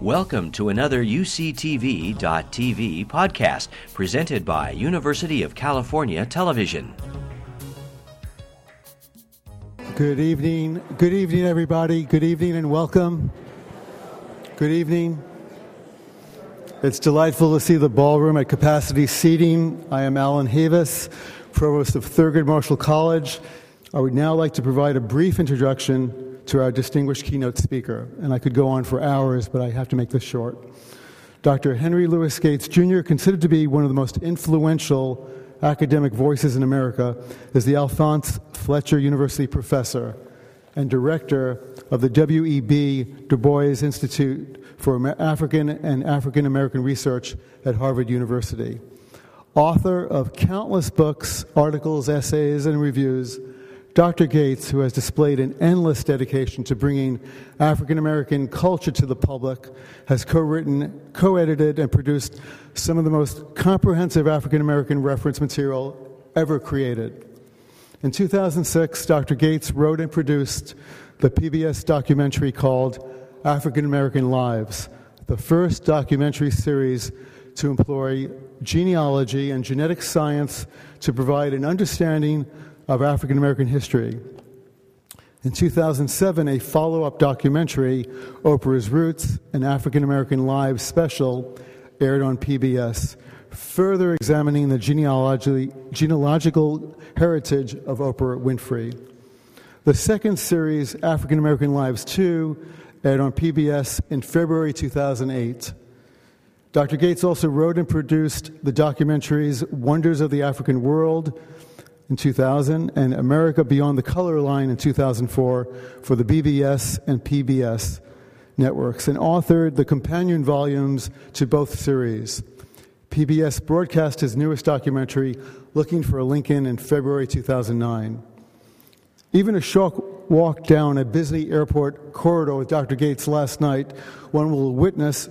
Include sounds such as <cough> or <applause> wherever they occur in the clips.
Welcome to another UCTV.tv podcast presented by University of California Television. Good evening. Good evening, everybody. Good evening and welcome. Good evening. It's delightful to see the ballroom at capacity seating. I am Alan Havis, Provost of Thurgood Marshall College. I would now like to provide a brief introduction to our distinguished keynote speaker. And I could go on for hours, but I have to make this short. Dr. Henry Louis Gates Jr., considered to be one of the most influential academic voices in America, is the Alphonse Fletcher University professor and director of the W.E.B. Du Bois Institute for African and African American Research at Harvard University. Author of countless books, articles, essays, and reviews Dr. Gates, who has displayed an endless dedication to bringing African American culture to the public, has co written, co edited, and produced some of the most comprehensive African American reference material ever created. In 2006, Dr. Gates wrote and produced the PBS documentary called African American Lives, the first documentary series to employ genealogy and genetic science to provide an understanding of African American history. In 2007, a follow up documentary, Oprah's Roots An African American Lives special, aired on PBS, further examining the genealogical heritage of Oprah Winfrey. The second series, African American Lives 2, aired on PBS in February 2008. Dr. Gates also wrote and produced the documentaries Wonders of the African World, in 2000 and America Beyond the Color Line in 2004 for the BBC and PBS networks and authored the companion volumes to both series. PBS broadcast his newest documentary, Looking for a Lincoln, in February 2009. Even a short walk down a busy airport corridor with Dr. Gates last night, one will witness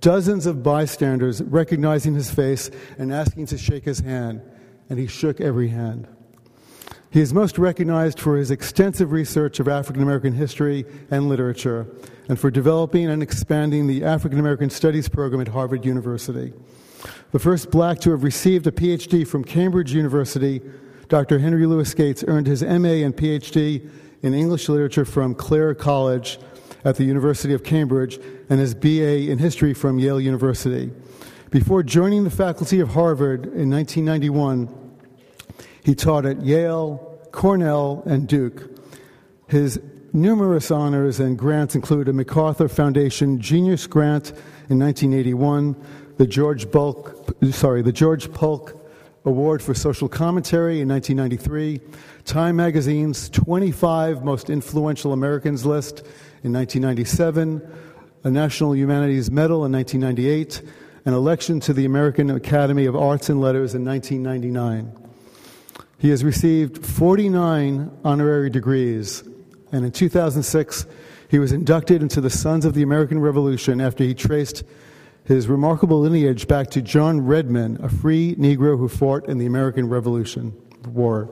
dozens of bystanders recognizing his face and asking to shake his hand, and he shook every hand. He is most recognized for his extensive research of African American history and literature, and for developing and expanding the African American Studies program at Harvard University. The first black to have received a PhD from Cambridge University, Dr. Henry Louis Gates earned his MA and PhD in English literature from Clare College at the University of Cambridge and his BA in history from Yale University. Before joining the faculty of Harvard in 1991, he taught at Yale, Cornell, and Duke. His numerous honors and grants include a MacArthur Foundation Genius Grant in 1981, the George Bulk, sorry, the George Polk Award for Social Commentary in 1993, Time Magazine's 25 Most Influential Americans list in 1997, a National Humanities Medal in 1998, an election to the American Academy of Arts and Letters in 1999. He has received 49 honorary degrees, and in 2006, he was inducted into the Sons of the American Revolution after he traced his remarkable lineage back to John Redman, a free Negro who fought in the American Revolution War.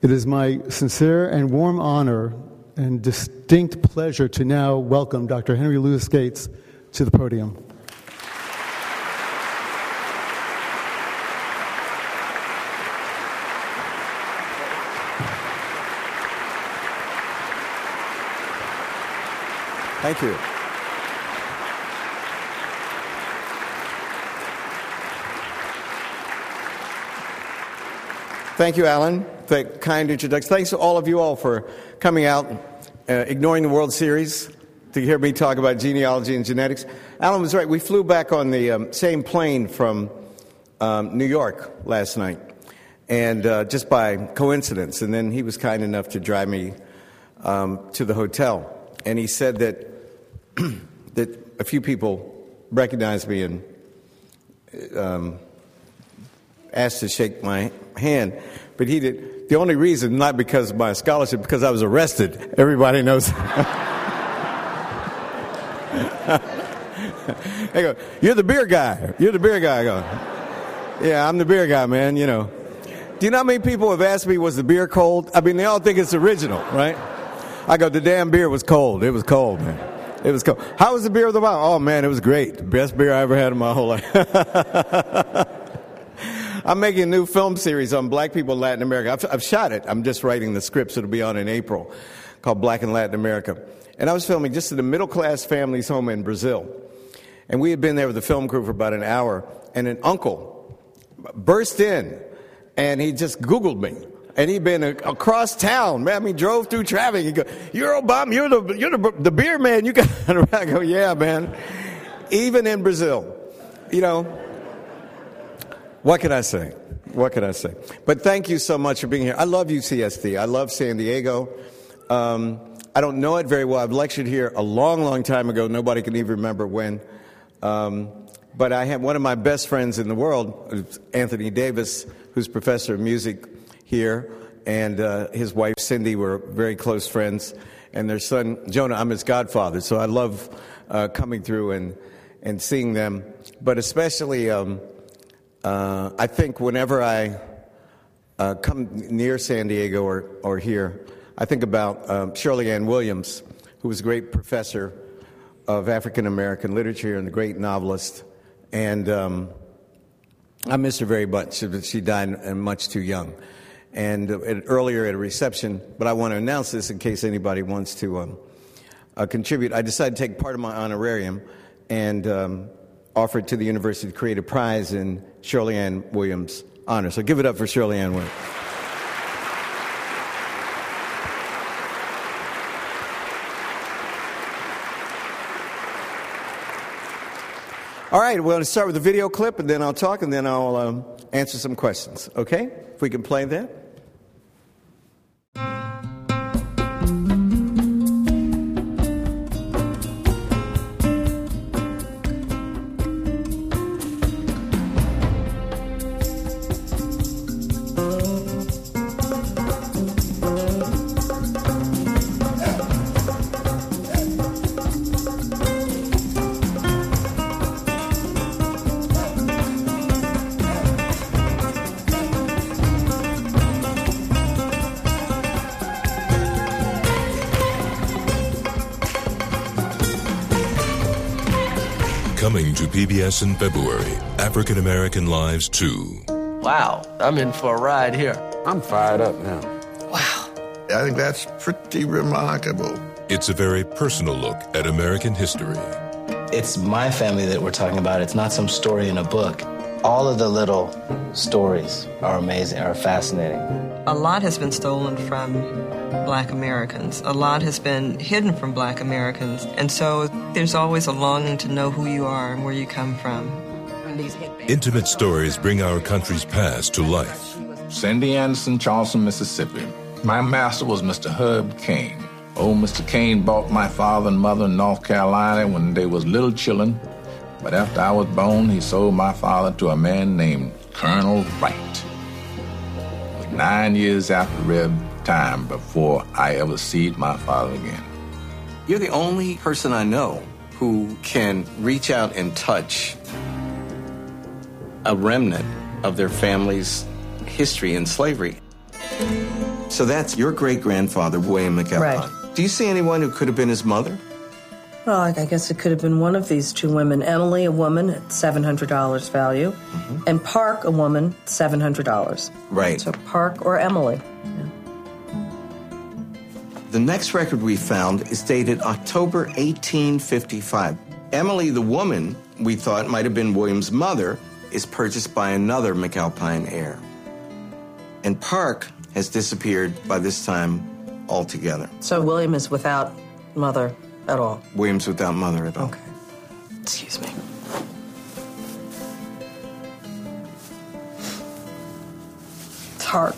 It is my sincere and warm honor and distinct pleasure to now welcome Dr. Henry Louis Gates to the podium. Thank you. Thank you, Alan, that kind introduction. Thanks to all of you all for coming out, uh, ignoring the World Series to hear me talk about genealogy and genetics. Alan was right. We flew back on the um, same plane from um, New York last night, and uh, just by coincidence. And then he was kind enough to drive me um, to the hotel. And he said that <clears throat> that a few people recognized me and um, asked to shake my hand, but he did. The only reason, not because of my scholarship, because I was arrested. Everybody knows. <laughs> they go, "You're the beer guy. You're the beer guy." I go, "Yeah, I'm the beer guy, man. You know." Do you know how many people have asked me, "Was the beer cold?" I mean, they all think it's original, right? I go, "The damn beer was cold. It was cold, man." It was cool. How was the beer of the month? Oh man, it was great. Best beer I ever had in my whole life. <laughs> I'm making a new film series on black people in Latin America. I've, I've shot it. I'm just writing the scripts. It'll be on in April, called Black in Latin America. And I was filming just in a middle class family's home in Brazil. And we had been there with the film crew for about an hour, and an uncle burst in, and he just Googled me. And he'd been across town. Man, I mean, drove through traffic. He go, "You're Obama. You're the you're the, the beer man. You got." <laughs> I go, "Yeah, man." Even in Brazil, you know. What can I say? What can I say? But thank you so much for being here. I love UCSD. I love San Diego. Um, I don't know it very well. I've lectured here a long, long time ago. Nobody can even remember when. Um, but I have one of my best friends in the world, Anthony Davis, who's professor of music here, and uh, his wife Cindy were very close friends, and their son Jonah. I'm his godfather, so I love uh, coming through and and seeing them. But especially, um, uh, I think whenever I uh, come near San Diego or or here, I think about um, Sherley Anne Williams, who was a great professor of African American literature and a great novelist. And um, I miss her very much. She died much too young. And uh, earlier at a reception, but I want to announce this in case anybody wants to um, uh, contribute. I decided to take part of my honorarium and um, offer it to the university to create a prize in Sherley Anne Williams' honor. So give it up for Sherley Anne Williams. All right, going to start with a video clip, and then I'll talk, and then I'll um, answer some questions. Okay? If we can play that. PBS in February African American Lives 2. Wow, I'm in for a ride here. I'm fired up now. Wow. I think that's pretty remarkable. It's a very personal look at American history. It's my family that we're talking about. It's not some story in a book. All of the little stories are amazing, are fascinating. A lot has been stolen from black Americans. A lot has been hidden from black Americans. And so there's always a longing to know who you are and where you come from. Intimate stories bring our country's past to life. Cindy Anderson, Charleston, Mississippi. My master was Mr. Herb Kane. Old oh, Mr. Kane bought my father and mother in North Carolina when they was little children. But after I was born, he sold my father to a man named Colonel Wright. It was nine years after Reb time before I ever see my father again. You're the only person I know who can reach out and touch a remnant of their family's history in slavery. So that's your great grandfather, William McAlpine. Right. Do you see anyone who could have been his mother? Well, I guess it could have been one of these two women. Emily, a woman at $700 value, mm-hmm. and Park, a woman, $700. Right. So Park or Emily. The next record we found is dated October 1855. Emily, the woman we thought might have been William's mother, is purchased by another McAlpine heir. And Park has disappeared by this time altogether. So William is without mother at all? William's without mother at all. Okay. Excuse me. It's hard.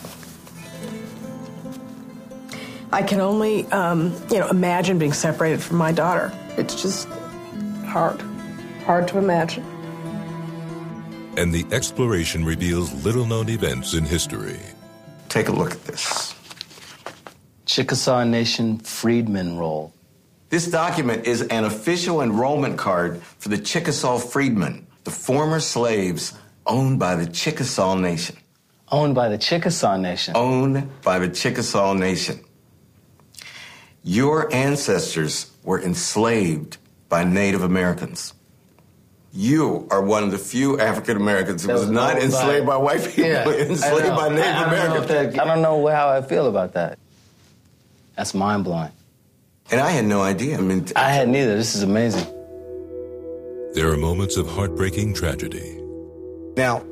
I can only, um, you know, imagine being separated from my daughter. It's just hard, hard to imagine. And the exploration reveals little known events in history. Take a look at this Chickasaw Nation Freedmen Roll. This document is an official enrollment card for the Chickasaw Freedmen, the former slaves owned by the Chickasaw Nation. Owned by the Chickasaw Nation? Owned by the Chickasaw Nation. Your ancestors were enslaved by Native Americans. You are one of the few African Americans who was not enslaved by white people, Yeah, enslaved by Native I- I Americans. that- I don't know how I feel about that. That's mind blowing. And I had no idea. I mean, I had neither. This is amazing. There are moments of heartbreaking tragedy. Now,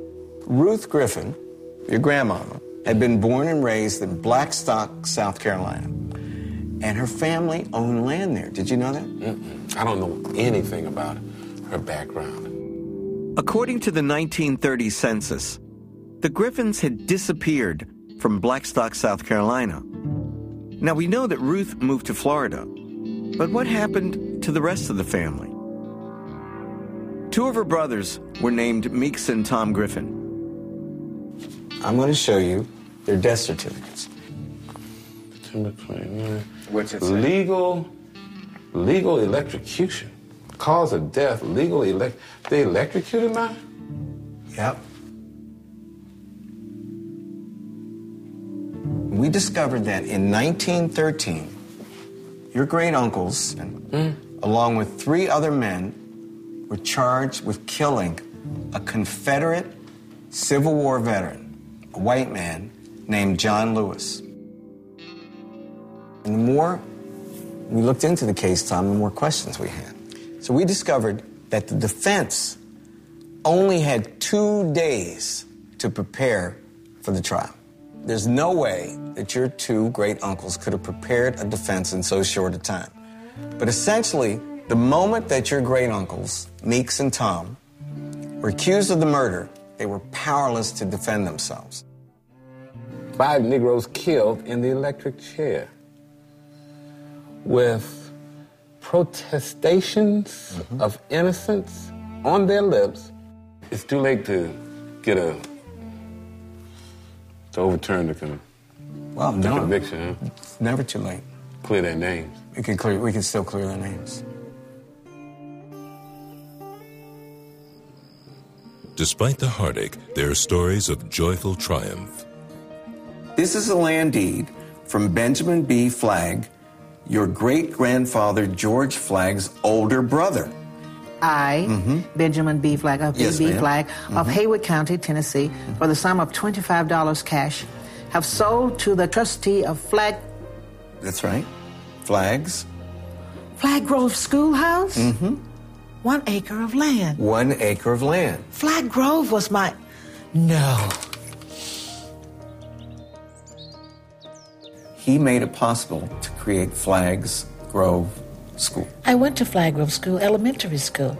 Ruth Griffin, your grandmama, had been born and raised in Blackstock, South Carolina. And her family owned land there. Did you know that? I don't know anything about her background. According to the 1930 census, the Griffins had disappeared from Blackstock, South Carolina. Now, we know that Ruth moved to Florida, but what happened to the rest of the family? Two of her brothers were named Meeks and Tom Griffin. I'm going to show you their death certificates. September 29. What's it say? Legal, legal electrocution. Cause of death, legal elect. They electrocuted my. Yep. We discovered that in 1913, your great uncles, hmm. along with three other men, were charged with killing a Confederate Civil War veteran, a white man named John Lewis. And the more we looked into the case, Tom, the more questions we had. So we discovered that the defense only had two days to prepare for the trial. There's no way that your two great uncles could have prepared a defense in so short a time. But essentially, the moment that your great uncles, Meeks and Tom, were accused of the murder, they were powerless to defend themselves. Five Negroes killed in the electric chair with protestations mm-hmm. of innocence on their lips. It's too late to get a to overturn the, con- Well, the no, conviction, huh? it's never too late. Clear their names. We can clear. We can still clear their names. Despite the heartache, there are stories of joyful triumph. This is a land deed from Benjamin B. Flagg, your great grandfather George Flagg's older brother. I, mm-hmm. Benjamin B. Flagg of uh, Yes, B. ma'am. Flagg of mm-hmm. Haywood County, Tennessee, for the sum of $25 cash, have sold to the trustee of Flag That's right. Flags, Flagg Grove Schoolhouse. Mm-hmm. One acre of land. one acre of land. Flagg Grove was my. No. He made it possible to create Flaggs Grove School. I went to Flagg Grove School, elementary school.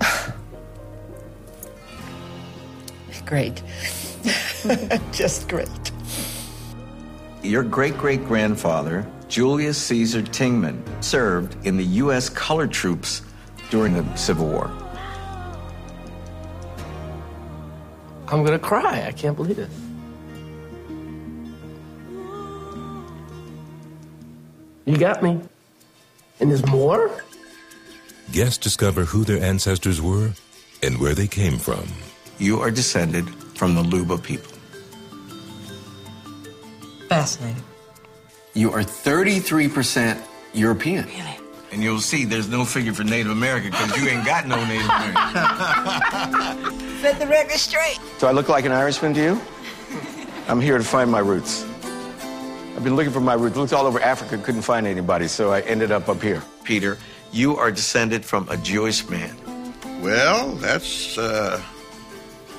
<sighs> great. <laughs> Just great. Your great great grandfather, Julius Caesar Tingman, served in the U.S. colored troops during the Civil War. I'm gonna cry. I can't believe it. You got me. And there's more? Guests discover who their ancestors were and where they came from. You are descended from the Luba people. Fascinating. You are 33% European. Really? And you'll see there's no figure for Native American because you ain't got no Native American. <laughs> Set the record straight. Do I look like an Irishman to you? I'm here to find my roots. I've been looking for my roots. Looked all over Africa, couldn't find anybody, so I ended up up here. Peter, you are descended from a Jewish man. Well, that's uh,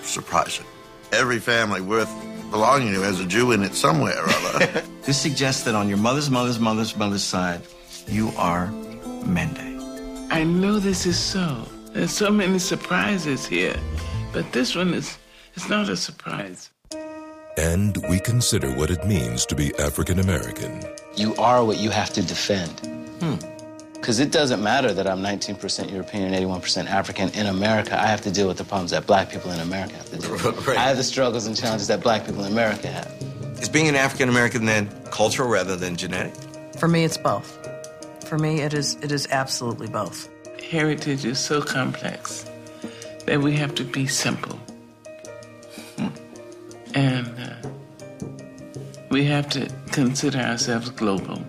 surprising. Every family worth belonging to has a Jew in it somewhere or other. <laughs> This suggests that on your mother's mother's mother's mother's side, you are Mende. I know this is so. There's so many surprises here, but this one is it's not a surprise. And we consider what it means to be African American. You are what you have to defend. Hmm. Because it doesn't matter that I'm 19% European and 81% African in America. I have to deal with the problems that black people in America have to deal with. <laughs> Right. I have the struggles and challenges that black people in America have. Is being an African American then cultural rather than genetic? For me, it's both. For me, it is it is absolutely both. Heritage is so complex that we have to be simple. And uh, we have to consider ourselves global.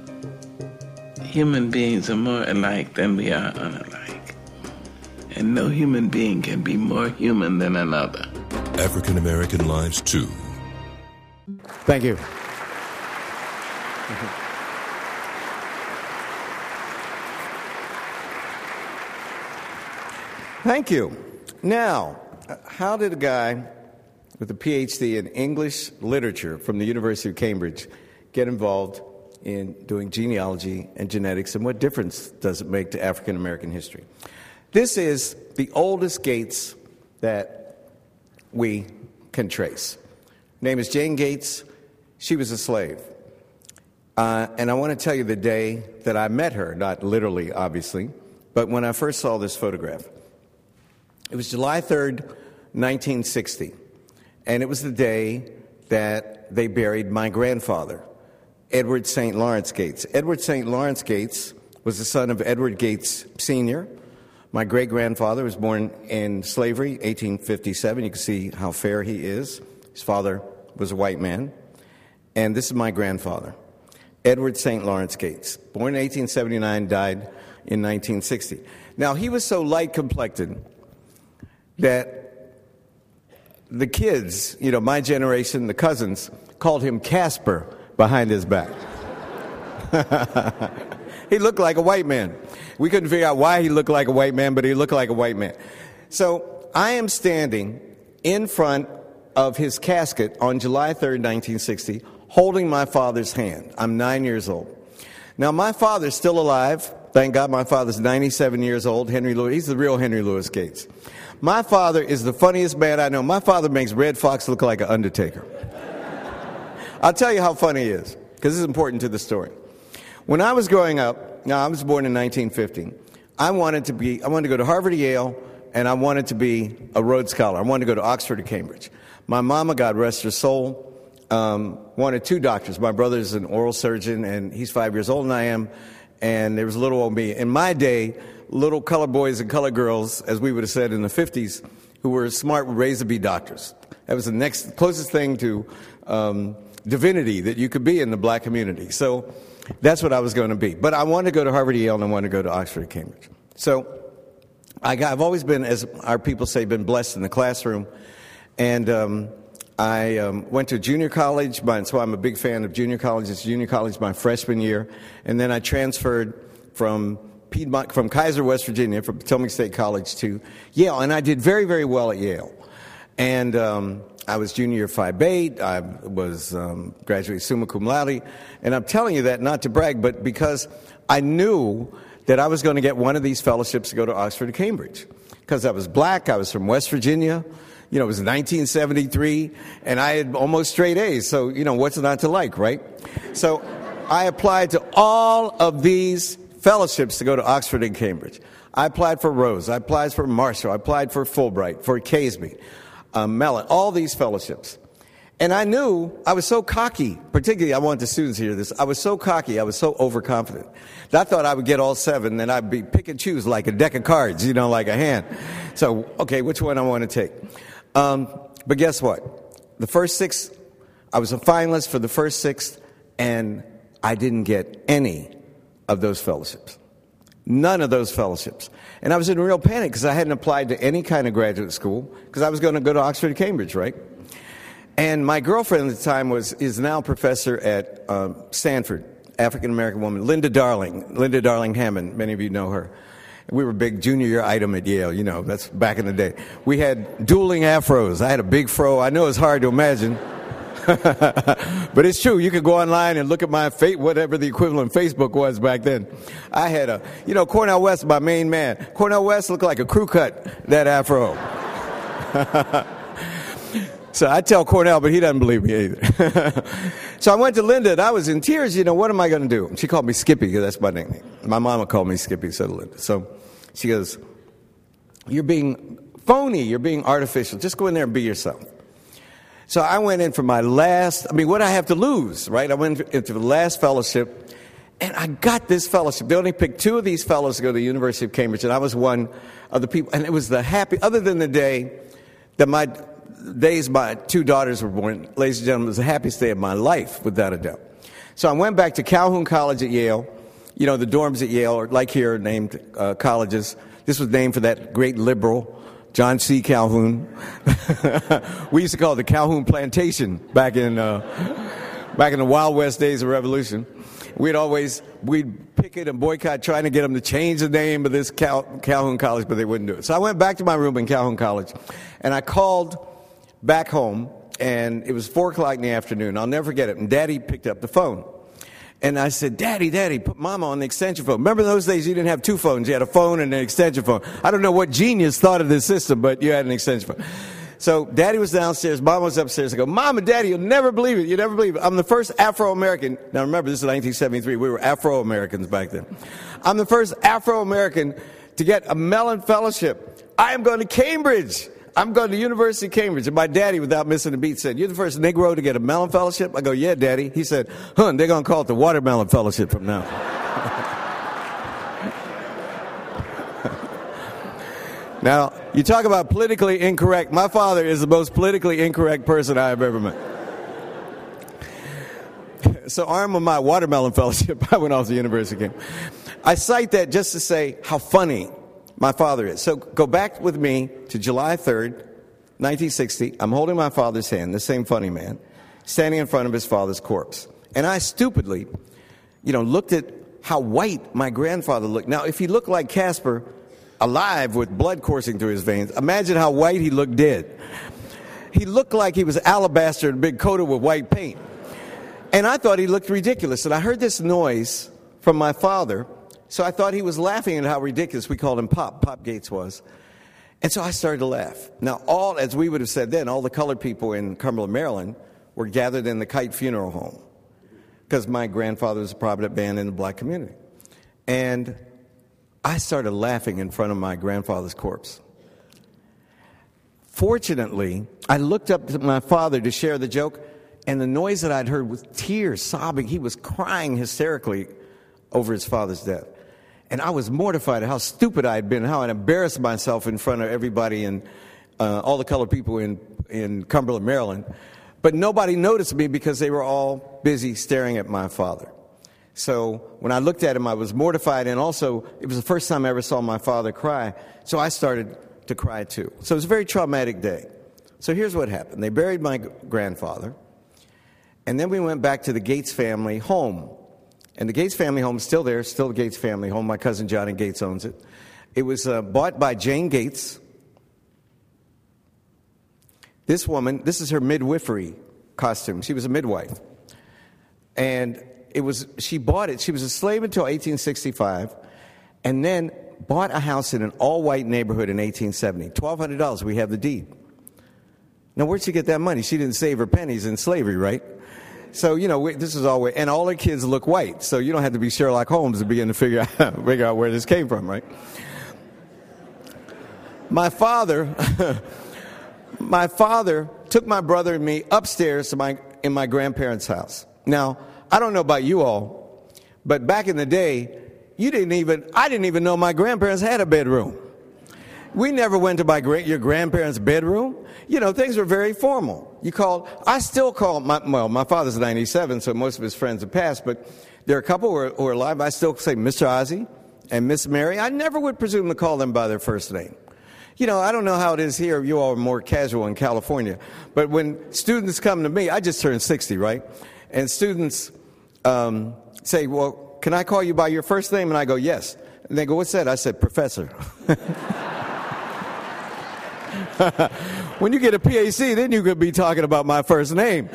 human beings are more alike than we are unalike. And no human being can be more human than another. African American Lives too. Thank you. Thank you. Now, how did a guy with a PhD in English literature from the University of Cambridge get involved in doing genealogy and genetics, and what difference does it make to African American history? This is the oldest Gates that we can trace. Her name is Jane Gates. She was a slave. Uh, and I want to tell you the day that I met her, not literally, obviously, but when I first saw this photograph. It was July 3rd, 1960, and it was the day that they buried my grandfather, Edward St. Lawrence Gates. Edward St. Lawrence Gates was the son of Edward Gates Sr. My great grandfather was born in slavery, 1857. You can see how fair he is. His father was a white man. And this is my grandfather, Edward St. Lawrence Gates, born in 1879, died in 1960. Now, he was so light complected that the kids, you know, my generation, the cousins, called him Casper behind his back. <laughs> he looked like a white man. We couldn't figure out why he looked like a white man, but he looked like a white man. So I am standing in front of his casket on July 3rd, 1960, holding my father's hand. I'm nine years old. Now, my father's still alive. Thank God my father's 97 years old, Henry Louis. He's the real Henry Louis Gates. My father is the funniest man I know. My father makes Redd Foxx look like an undertaker. I'll tell you how funny he is, because this is important to the story. When I was growing up, now I was born in 1950, I wanted to be, I wanted to go to Harvard or Yale, and I wanted to be a Rhodes Scholar. I wanted to go to Oxford or Cambridge. My mama, God rest her soul, um, wanted two doctors. My brother's an oral surgeon, and he's five years older than I am, and there was a little old me. In my day, little color boys and color girls, as we would have said in the 50s, who were smart would raise to be doctors. That was the next closest thing to um, divinity that you could be in the black community. So that's what I was going to be. But I wanted to go to Harvard, Yale, and I wanted to go to Oxford, Cambridge. So I I've always been, as our people say, been blessed in the classroom. And um, I um, went to junior college, and so I'm a big fan of junior college. It's junior college my freshman year. And then I transferred from Piedmont, from Keyser, West Virginia, from Potomac State College to Yale, and I did very, very well at Yale. And um, I was junior year Phi Beta. I was um, graduated summa cum laude, and I'm telling you that not to brag, but because I knew that I was going to get one of these fellowships to go to Oxford or Cambridge, because I was black, I was from West Virginia. You know, it was 1973, and I had almost straight A's. So, you know, what's not to like, right? So, I applied to all of these fellowships to go to Oxford and Cambridge. I applied for Rhodes. I applied for Marshall. I applied for Fulbright, for Keasbey, um, Mellon, all these fellowships. And I knew I was so cocky, particularly I want the students to hear this. I was so cocky, I was so overconfident. I thought I would get all seven, then I'd be pick and choose like a deck of cards, you know, like a hand. So, okay, which one I want to take? Um, but guess what? The first six, I was a finalist for the first six, and I didn't get any of those fellowships. None of those fellowships. And I was in real panic because I hadn't applied to any kind of graduate school because I was going to go to Oxford or Cambridge, right? And my girlfriend at the time was is now a professor at um, Stanford, African American woman, Linda Darling, Linda Darling Hammond. Many of you know her. We were big junior year item at Yale. You know, that's back in the day. We had dueling afros. I had a big fro. I know it's hard to imagine. <laughs> but it's true. You could go online and look at my fate, whatever the equivalent Facebook was back then. I had a, you know, Cornel West, my main man. Cornel West looked like a crew cut, that afro. <laughs> so I tell Cornel, but he doesn't believe me either. <laughs> so I went to Linda and I was in tears. You know, what am I going to do? She called me Skippy because that's my nickname. My mama called me Skippy, said Linda. So she goes, You're being phony. You're being artificial. Just go in there and be yourself. So I went in for my last, I mean, what do I have to lose, right? I went into the last fellowship, and I got this fellowship. They only picked two of these fellows to go to the University of Cambridge, and I was one of the people. And it was the happy, other than the day that my days my two daughters were born, ladies and gentlemen, it was the happiest day of my life, without a doubt. So I went back to Calhoun College at Yale, you know, the dorms at Yale are like here named uh, colleges. This was named for that great liberal, John C. Calhoun. <laughs> we used to call it the Calhoun Plantation back in, uh, back in the Wild West days of Revolution. We'd always, we'd picket and boycott trying to get them to change the name of this Cal- Calhoun College, but they wouldn't do it. So I went back to my room in Calhoun College and I called back home and it was four o'clock in the afternoon. I'll never forget it. And daddy picked up the phone. And I said, Daddy, Daddy, put mama on the extension phone. Remember those days you didn't have two phones. You had a phone and an extension phone. I don't know what genius thought of this system, but you had an extension phone. So daddy was downstairs, Mama was upstairs. I go, Mama, Daddy, you'll never believe it. You'll never believe it. I'm the first Afro American. Now remember, this is 1973. We were Afro Americans back then. I'm the first Afro American to get a Mellon Fellowship. I am going to Cambridge. I'm going to University of Cambridge. And my daddy, without missing a beat, said, You're the first Negro to get a Mellon Fellowship? I go, Yeah, daddy. He said, Hun, they're going to call it the Watermelon Fellowship from now. <laughs> now, you talk about politically incorrect. My father is the most politically incorrect person I have ever met. so, armed with my Watermelon Fellowship, <laughs> I went off to University of Cambridge. I cite that just to say how funny my father is. So go back with me to July 3rd, 1960. I'm holding my father's hand, the same funny man, standing in front of his father's corpse. And I stupidly, you know, looked at how white my grandfather looked. Now, if he looked like Casper, alive with blood coursing through his veins, imagine how white he looked dead. He looked like he was alabaster and big coated with white paint. And I thought he looked ridiculous. And I heard this noise from my father so I thought he was laughing at how ridiculous we called him Pop. Pop Gates was. And so I started to laugh. Now, all, as we would have said then, all the colored people in Cumberland, Maryland were gathered in the Kite Funeral Home because my grandfather was a prominent man in the black community. And I started laughing in front of my grandfather's corpse. Fortunately, I looked up to my father to share the joke, and the noise that I'd heard was tears, sobbing. He was crying hysterically over his father's death. And I was mortified at how stupid I had been, how I'd embarrassed myself in front of everybody and uh, all the colored people in, in Cumberland, Maryland. But nobody noticed me because they were all busy staring at my father. So when I looked at him, I was mortified, and also it was the first time I ever saw my father cry. So I started to cry too. So it was a very traumatic day. So here's what happened they buried my grandfather, and then we went back to the Gates family home and the Gates family home is still there, still the Gates family home. My cousin Johnny Gates owns it. It was uh, bought by Jane Gates. This woman, this is her midwifery costume. She was a midwife. And it was she bought it. She was a slave until 1865 and then bought a house in an all-white neighborhood in 1870. $1200 we have the deed. Now where'd she get that money? She didn't save her pennies in slavery, right? So, you know, this is all, and all the kids look white. So you don't have to be Sherlock Holmes to begin to figure <laughs> out, figure out where this came from, right? My father, <laughs> my father took my brother and me upstairs to my, in my grandparents' house. Now, I don't know about you all, but back in the day, you didn't even, I didn't even know my grandparents had a bedroom. We never went to my great, your grandparents' bedroom. You know, things were very formal. You called, I still call my, well, my father's 97, so most of his friends have passed, but there are a couple who are, who are alive. I still say Mr. Ozzie and Miss Mary. I never would presume to call them by their first name. You know, I don't know how it is here. You all are more casual in California. But when students come to me, I just turned 60, right? And students um, say, Well, can I call you by your first name? And I go, Yes. And they go, What's that? I said, Professor. <laughs> <laughs> when you get a PhD, then you could be talking about my first name.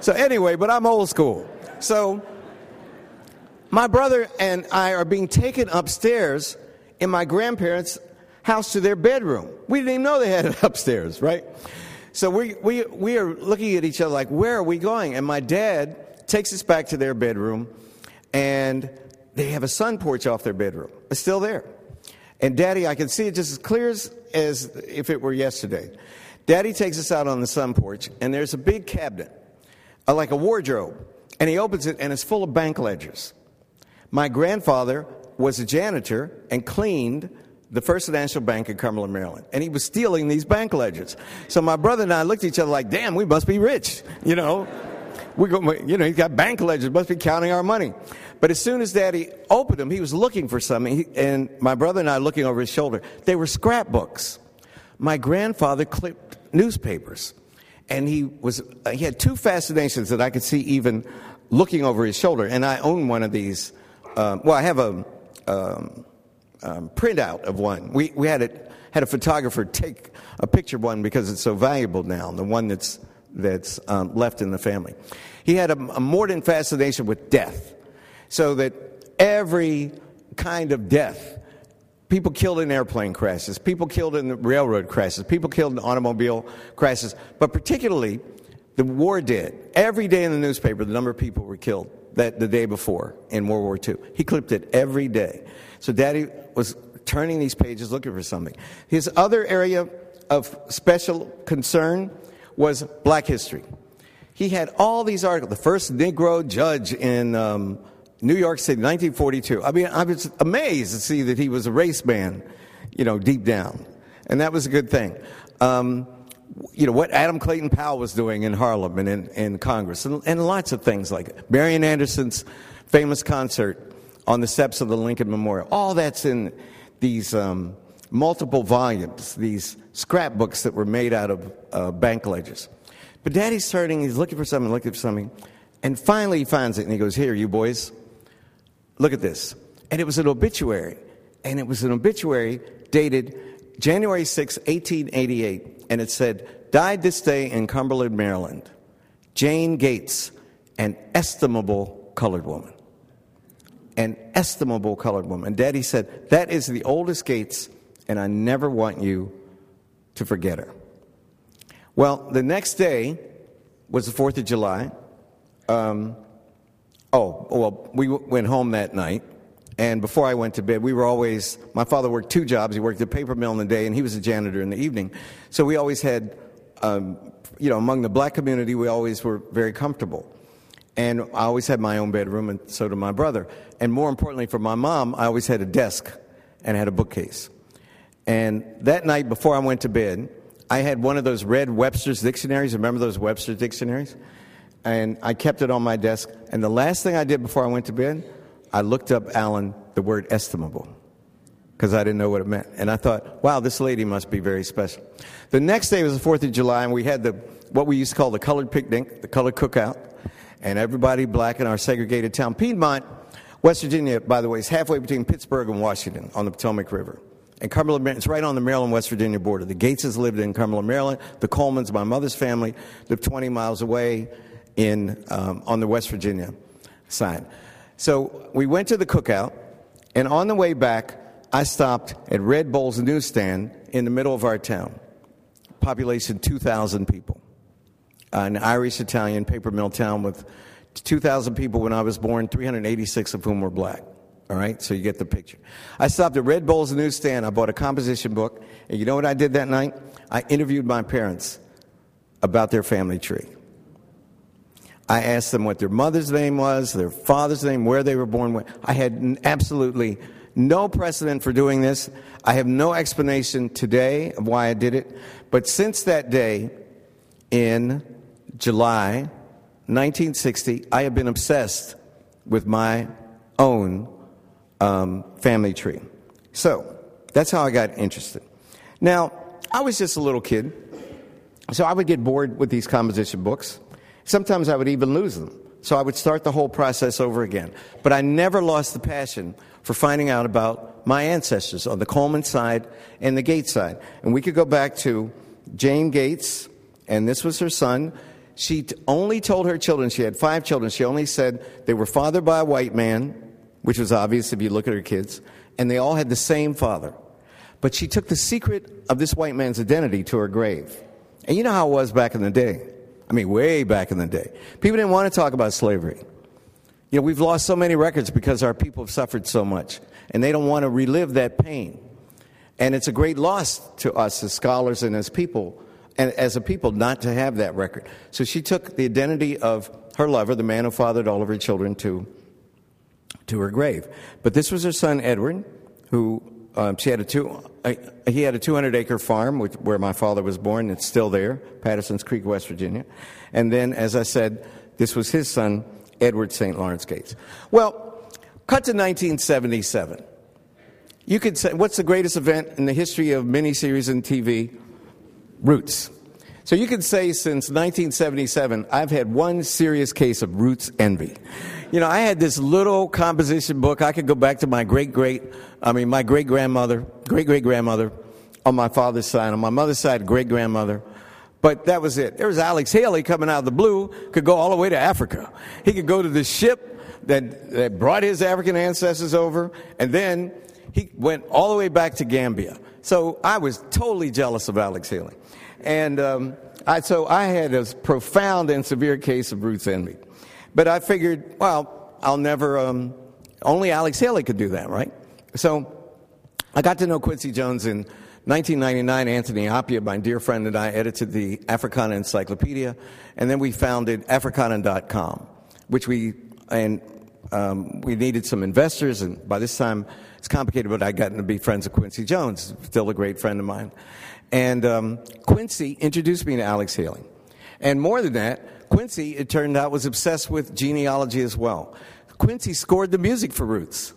So, anyway, but I'm old school. So, my brother and I are being taken upstairs in my grandparents' house to their bedroom. We didn't even know they had it <laughs> upstairs, right? So we, we, we are looking at each other like, where are we going? And my dad takes us back to their bedroom, and they have a sun porch off their bedroom. It's still there. And Daddy, I can see it just as clear as, as if it were yesterday. Daddy takes us out on the sun porch, and there's a big cabinet, uh, like a wardrobe. And he opens it, and it's full of bank ledgers. My grandfather was a janitor and cleaned the First National Bank in Cumberland, Maryland. And he was stealing these bank ledgers. So my brother and I looked at each other like, damn, we must be rich, you know? we go, you know, he's got bank ledgers, must be counting our money. But as soon as Daddy opened them, he was looking for something, and my brother and I looking over his shoulder. They were scrapbooks. My grandfather clipped newspapers, and he was uh, he had two fascinations that I could see even looking over his shoulder. And I own one of these. Um, well, I have a um, um, printout of one. We we had it had a photographer take a picture of one because it's so valuable now. The one that's that's um, left in the family. He had a, a mordant fascination with death, so that every kind of death people killed in airplane crashes, people killed in railroad crashes, people killed in automobile crashes, but particularly the war dead. Every day in the newspaper, the number of people were killed that the day before in World War II. He clipped it every day. So Daddy was turning these pages looking for something. His other area of special concern was black history. He had all these articles. The first Negro judge in um, New York City, 1942. I mean, I was amazed to see that he was a race man, you know, deep down. And that was a good thing. Um, you know, what Adam Clayton Powell was doing in Harlem and in, in Congress, and, and lots of things like it. Marian Anderson's famous concert on the steps of the Lincoln Memorial. All that's in these um, multiple volumes, these scrapbooks that were made out of uh, bank ledgers. But Daddy's starting, he's looking for something, looking for something, and finally he finds it and he goes, Here, you boys, look at this. And it was an obituary. And it was an obituary dated January 6, 1888. And it said, Died this day in Cumberland, Maryland, Jane Gates, an estimable colored woman. An estimable colored woman. Daddy said, That is the oldest Gates, and I never want you to forget her. Well, the next day was the 4th of July. Um, oh, well, we went home that night. And before I went to bed, we were always, my father worked two jobs. He worked at a paper mill in the day, and he was a janitor in the evening. So we always had, um, you know, among the black community, we always were very comfortable. And I always had my own bedroom, and so did my brother. And more importantly, for my mom, I always had a desk and had a bookcase. And that night before I went to bed, I had one of those red Webster's dictionaries. Remember those Webster's dictionaries? And I kept it on my desk. And the last thing I did before I went to bed, I looked up, Alan, the word estimable, because I didn't know what it meant. And I thought, wow, this lady must be very special. The next day was the 4th of July, and we had the, what we used to call the colored picnic, the colored cookout, and everybody black in our segregated town. Piedmont, West Virginia, by the way, is halfway between Pittsburgh and Washington on the Potomac River. And Cumberland, it's right on the Maryland West Virginia border. The Gateses lived in Cumberland, Maryland. The Colemans, my mother's family, lived 20 miles away in, um, on the West Virginia side. So we went to the cookout, and on the way back, I stopped at Red Bull's newsstand in the middle of our town. Population 2,000 people. An Irish Italian paper mill town with 2,000 people when I was born, 386 of whom were black. All right, so you get the picture. I stopped at Red Bull's newsstand. I bought a composition book. And you know what I did that night? I interviewed my parents about their family tree. I asked them what their mother's name was, their father's name, where they were born. I had absolutely no precedent for doing this. I have no explanation today of why I did it. But since that day, in July 1960, I have been obsessed with my own um, family tree. So that's how I got interested. Now, I was just a little kid, so I would get bored with these composition books. Sometimes I would even lose them. So I would start the whole process over again. But I never lost the passion for finding out about my ancestors on the Coleman side and the Gates side. And we could go back to Jane Gates, and this was her son. She only told her children, she had five children, she only said they were fathered by a white man, which was obvious if you look at her kids, and they all had the same father. But she took the secret of this white man's identity to her grave. And you know how it was back in the day. I mean, way back in the day. People didn't want to talk about slavery. You know, we've lost so many records because our people have suffered so much, and they don't want to relive that pain. And it's a great loss to us as scholars and as people, and as a people, not to have that record. So she took the identity of her lover, the man who fathered all of her children, to to her grave. But this was her son Edward, who um, she had a two. Uh, he had a 200 acre farm which, where my father was born. It's still there, Patterson's Creek, West Virginia. And then, as I said, This was his son, Edward St. Lawrence Gates. Well, cut to 1977. You could say, what's the greatest event in the history of miniseries and TV? Roots. So you could say since 1977, I've had one serious case of roots envy. You know, I had this little composition book. I could go back to my great great, I mean, my great grandmother, great great grandmother on my father's side. On my mother's side, great grandmother. But that was it. There was Alex Haley coming out of the blue, could go all the way to Africa. He could go to the ship that, that brought his African ancestors over, and then he went all the way back to Gambia. So I was totally jealous of Alex Haley. And um, I, so I had a profound and severe case of roots envy. But I figured, well, I'll never, um, only Alex Haley could do that, right? So I got to know Quincy Jones in 1999. Anthony Appiah, my dear friend, and I edited the Africana Encyclopedia, and then we founded Africana.com, which we, and um, we needed some investors, and by this time, it's complicated, but I got to be friends with Quincy Jones, still a great friend of mine. And um, Quincy introduced me to Alex Haley. And more than that, Quincy, it turned out, was obsessed with genealogy as well. Quincy scored the music for Roots.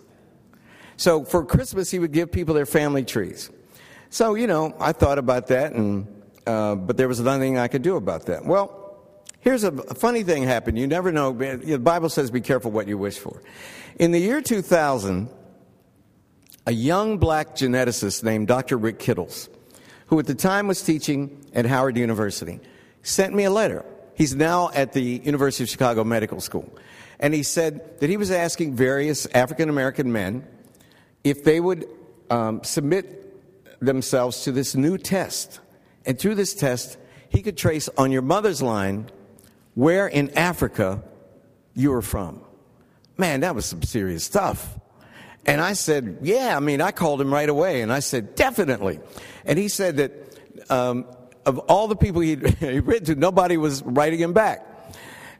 So for Christmas, he would give people their family trees. So, you know, I thought about that, and, uh, but there was nothing I could do about that. Well, here's a, a funny thing happened. You never know. The Bible says be careful what you wish for. In the year 2000, a young black geneticist named Dr. Rick Kittles who at the time was teaching at Howard University, sent me a letter. He's now at the University of Chicago Medical School. And he said that he was asking various African American men if they would um, submit themselves to this new test. And through this test, he could trace on your mother's line where in Africa you were from. Man, that was some serious stuff. And I said, Yeah, I mean, I called him right away and I said, Definitely. And he said that um, of all the people he'd, <laughs> he'd written to, nobody was writing him back.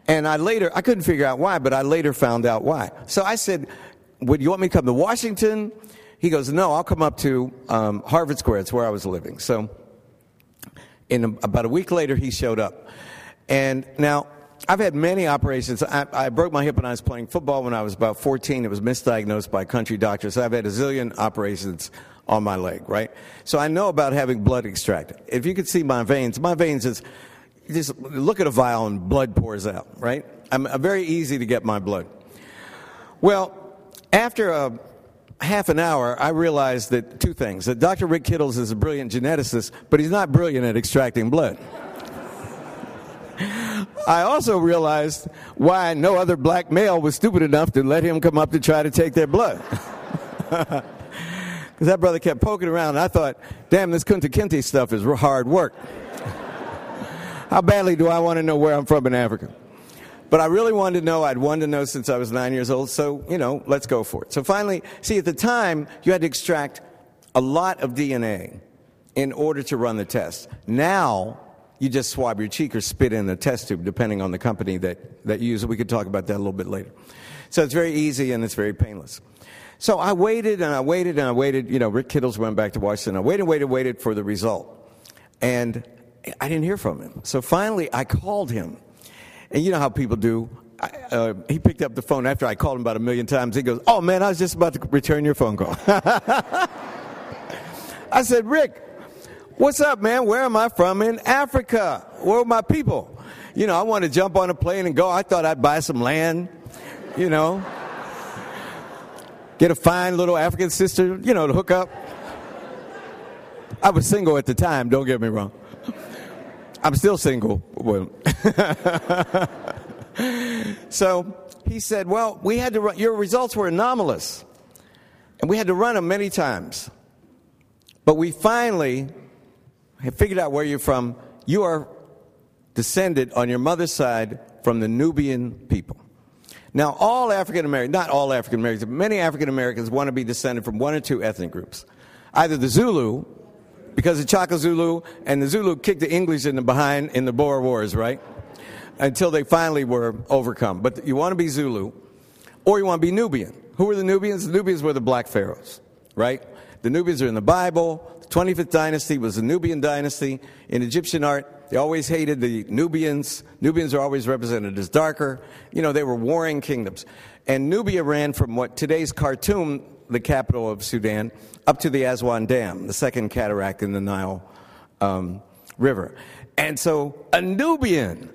And I later, I couldn't figure out why, but I later found out why. So I said, Would you want me to come to Washington? He goes, No, I'll come up to um, Harvard Square. It's where I was living. So in a, about a week later, he showed up. And now, I've had many operations. I, I, broke my hip when I was playing football when I was about 14. It was misdiagnosed by country doctors. So I've had a zillion operations on my leg, right? So I know about having blood extracted. If you could see my veins, my veins is just look at a vial and blood pours out, right? I'm, I'm very easy to get my blood. Well, after a half an hour, I realized that two things: that Dr. Rick Kittles is a brilliant geneticist, but he's not brilliant at extracting blood. <laughs> I also realized why no other black male was stupid enough to let him come up to try to take their blood. <laughs> Because that brother kept poking around, and I thought, damn, this Kunta Kinte stuff is hard work. <laughs> How badly do I want to know where I'm from in Africa? But I really wanted to know. I'd wanted to know since I was nine years old, so, you know, let's go for it. So finally, see, at the time, you had to extract a lot of DNA in order to run the test. Now, you just swab your cheek or spit in a test tube, depending on the company that, that you use. We could talk about that a little bit later. So it's very easy and it's very painless. So I waited and I waited and I waited. You know, Rick Kittles went back to Washington. I waited, waited, waited for the result. And I didn't hear from him. So finally, I called him. And you know how people do. I, uh, he picked up the phone after I called him about a million times. He goes, Oh man, I was just about to return your phone call. <laughs> I said, Rick, What's up, man? Where am I from? In Africa. Where are my people? You know, I want to jump on a plane and go. I thought I'd buy some land, you know, get a fine little African sister, you know, to hook up. I was single at the time, don't get me wrong. I'm still single. <laughs> So he said, Well, we had to run, your results were anomalous. And we had to run them many times. But we finally figured out where you're from, you are descended on your mother's side from the Nubian people. Now, all African Americans, not all African Americans, but many African Americans want to be descended from one or two ethnic groups. Either the Zulu, because the Chaka Zulu, and the Zulu kicked the English in the behind in the Boer Wars, right? Until they finally were overcome. But you want to be Zulu, or you want to be Nubian. Who were the Nubians? The Nubians were the black pharaohs, right? The Nubians are in the Bible. 25th dynasty was the Nubian dynasty. In Egyptian art, They always hated the Nubians. Nubians are always represented as darker. You know, they were warring kingdoms. And Nubia ran from what today's Khartoum, the capital of Sudan, up to the Aswan Dam, the second cataract in the Nile um, River. And so a Nubian,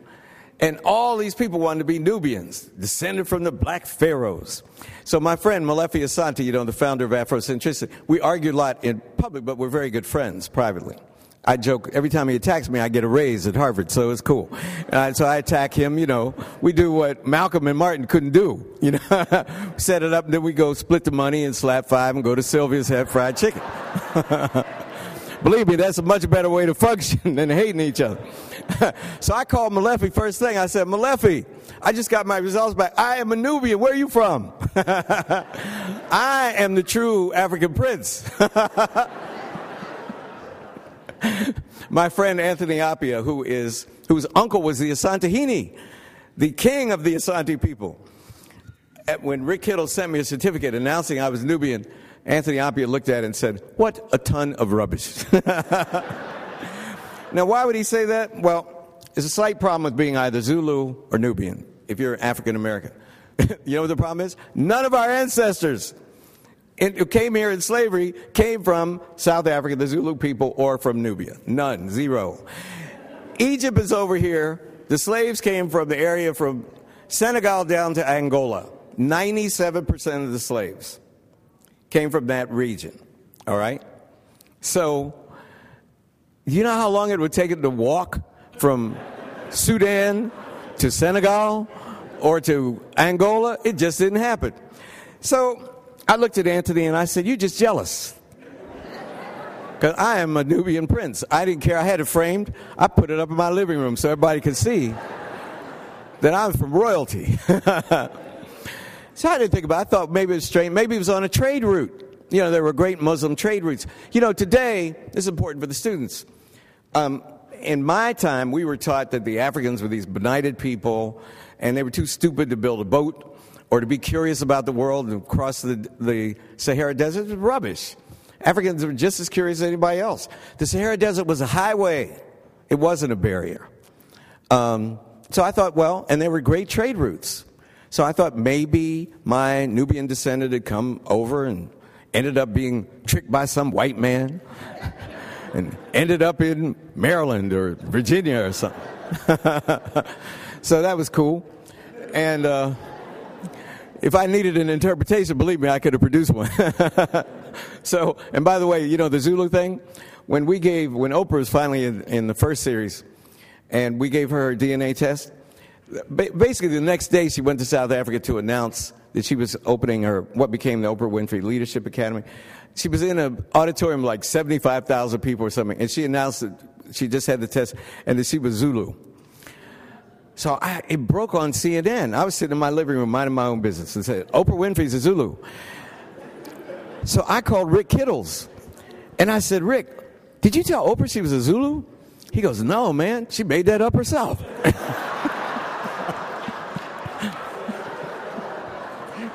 and all these people wanted to be Nubians, descended from the black pharaohs. So my friend Molefi Asante, you know, the founder of Afrocentricity, we argued a lot in public, but we're very good friends privately. I joke every time he attacks me, I get a raise at Harvard, so it's cool. Uh, so I attack him. You know, we do what Malcolm and Martin couldn't do. You know, <laughs> set it up, and then we go split the money and slap five and go to Sylvia's have fried chicken. <laughs> Believe me, that's a much better way to function <laughs> than hating each other. <laughs> so I called Molefi first thing. I said, Molefi, I just got my results back. I am a Nubian. Where are you from? <laughs> I am the true African prince. my friend Anthony Appiah, who is whose uncle was the Asantehene, the king of the Asante people. When Rick Kittle sent me a certificate announcing I was Nubian, Anthony Appiah looked at it and said, What a ton of rubbish. <laughs> now, why would he say that? Well, there's a slight problem with being either Zulu or Nubian if you're African American. <laughs> you know what the problem is? None of our ancestors who came here in slavery came from South Africa, the Zulu people, or from Nubia. None, zero. Egypt is over here. The slaves came from the area from Senegal down to Angola. 97% of the slaves came from that region. All right? So, you know how long it would take it to walk from Sudan to Senegal or to Angola? It just didn't happen. So, I looked at Anthony and I said, You're just jealous. Because I am a Nubian prince. I didn't care. I had it framed. I put it up in my living room so everybody could see that I'm from royalty. <laughs> so I didn't think about it. I thought maybe it was strange. Maybe it was on a trade route. You know, there were great Muslim trade routes. You know, today, this is important for the students. Um, in my time, we were taught that the Africans were these benighted people and they were too stupid to build a boat or to be curious about the world and cross the, the Sahara Desert is rubbish. Africans were just as curious as anybody else. The Sahara Desert was a highway, it wasn't a barrier. Um, so I thought, well, and there were great trade routes. So I thought maybe my Nubian descendant had come over and ended up being tricked by some white man <laughs> and ended up in Maryland or Virginia or something. <laughs> so that was cool. And, uh, if I needed an interpretation, believe me, I could have produced one. <laughs> so, and by the way, you know, the Zulu thing, when we gave, when Oprah was finally in, in the first series, and we gave her a DNA test, basically the next day she went to South Africa to announce that she was opening her, what became the Oprah Winfrey Leadership Academy. She was in an auditorium like 75,000 people or something, and she announced that she just had the test and that she was Zulu. So I, it broke on CNN. I was sitting in my living room minding my own business and said, Oprah Winfrey's a Zulu. So I called Rick Kittles and I said, Rick, did you tell Oprah she was a Zulu? He goes, No, man, she made that up herself. <laughs>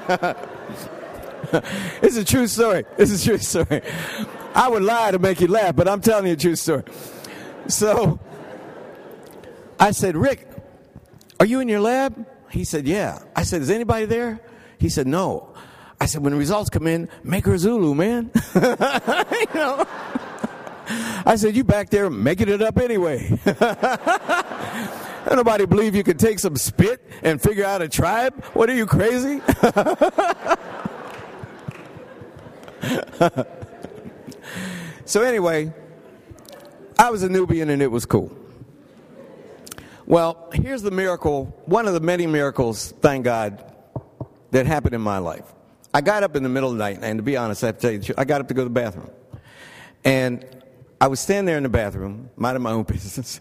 <laughs> it's a true story. It's a true story. I would lie to make you laugh, but I'm telling you a true story. So I said, Rick, are you in your lab? He said, Yeah. I said, Is anybody there? He said, No. I said, When the results come in, make her Zulu, man. <laughs> you know? I said, You back there making it up anyway. <laughs> Nobody believe you can take some spit and figure out a tribe? What are you crazy? <laughs> so anyway, I was a Nubian and it was cool. Well, here's the miracle, one of the many miracles, thank God, that happened in my life. I got up in the middle of the night, and to be honest, I have to tell you, I got up to go to the bathroom. And I was standing there in the bathroom, minding my own <laughs> business.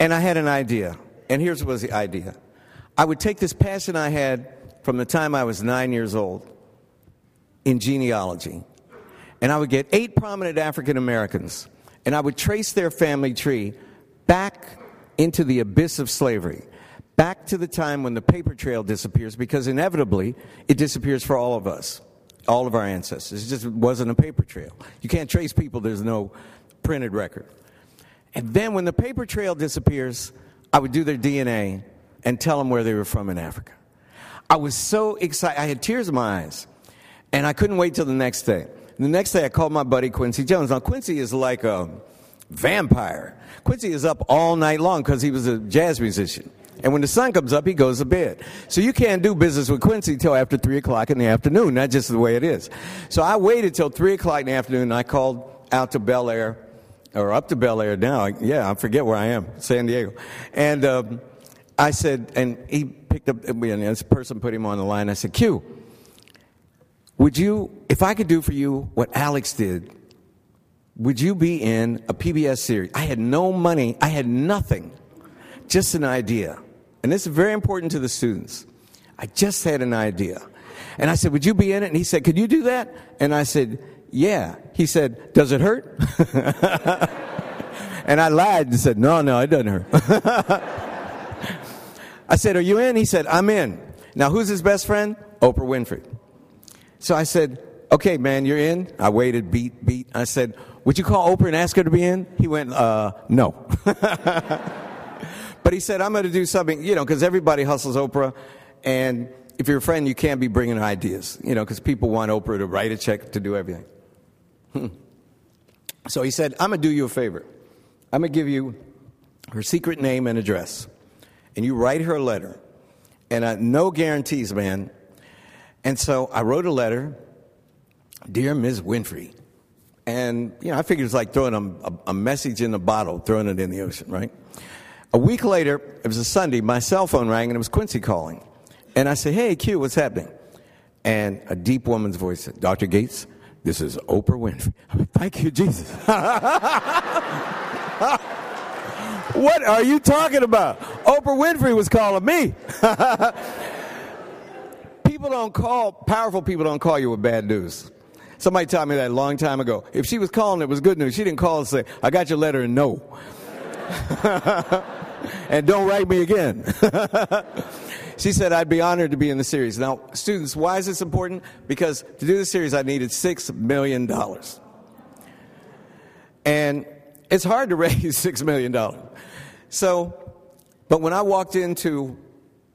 And I had an idea. And here's what was the idea I would take this passion I had from the time I was nine years old in genealogy, and I would get eight prominent African Americans, and I would trace their family tree back into the abyss of slavery, back to the time when the paper trail disappears, because inevitably it disappears for all of us, all of our ancestors. It just wasn't a paper trail. You can't trace people, there's no printed record. And then when the paper trail disappears, I would do their DNA and tell them where they were from in Africa. I was so excited. I had tears in my eyes. And I couldn't wait till the next day. The next day, I called my buddy Quincy Jones. Now, Quincy is like a vampire. Quincy is up all night long because he was a jazz musician. And when the sun comes up, he goes to bed. So you can't do business with Quincy till after 3 o'clock in the afternoon. That's just the way it is. So I waited till 3 o'clock in the afternoon and I called out to Bel Air, or up to Bel Air now. Yeah, I forget where I am, San Diego. And um, I said, and he picked up, and this person put him on the line. I said, Q, would you, if I could do for you what Alex did, would you be in a PBS series? I had no money, I had nothing, just an idea. And this is very important to the students. I just had an idea. And I said, Would you be in it? And he said, Could you do that? And I said, Yeah. He said, Does it hurt? <laughs> and I lied and said, No, no, it doesn't hurt. <laughs> I said, Are you in? He said, I'm in. Now, who's his best friend? Oprah Winfrey. So I said, Okay, man, you're in. I waited, beat, beat. I said, Would you call Oprah and ask her to be in? He went, uh, No. <laughs> But he said, I'm going to do something, you know, because everybody hustles Oprah. And if you're a friend, you can't be bringing ideas, you know, because people want Oprah to write a check to do everything. Hmm. So he said, I'm going to do you a favor. I'm going to give you her secret name and address. And you write her a letter. And uh, no guarantees, man. And so I wrote a letter Dear Ms. Winfrey. And, you know, I figured it's like throwing a, a, a message in a bottle, throwing it in the ocean, right? A week later, it was a Sunday, my cell phone rang and it was Quincy calling. And I said, Hey, Q, what's happening? And a deep woman's voice said, Dr. Gates, this is Oprah Winfrey. Thank you, Jesus. <laughs> what are you talking about? Oprah Winfrey was calling me. <laughs> people don't call, powerful people don't call you with bad news. Somebody told me that a long time ago. If she was calling, it was good news. She didn't call and say, I got your letter and no. <laughs> and don't write me again. She said, I'd be honored to be in the series. Now, students, why is this important? Because to do the series, I needed $6 million. And it's hard to <laughs> raise $6 million. So, but when I walked into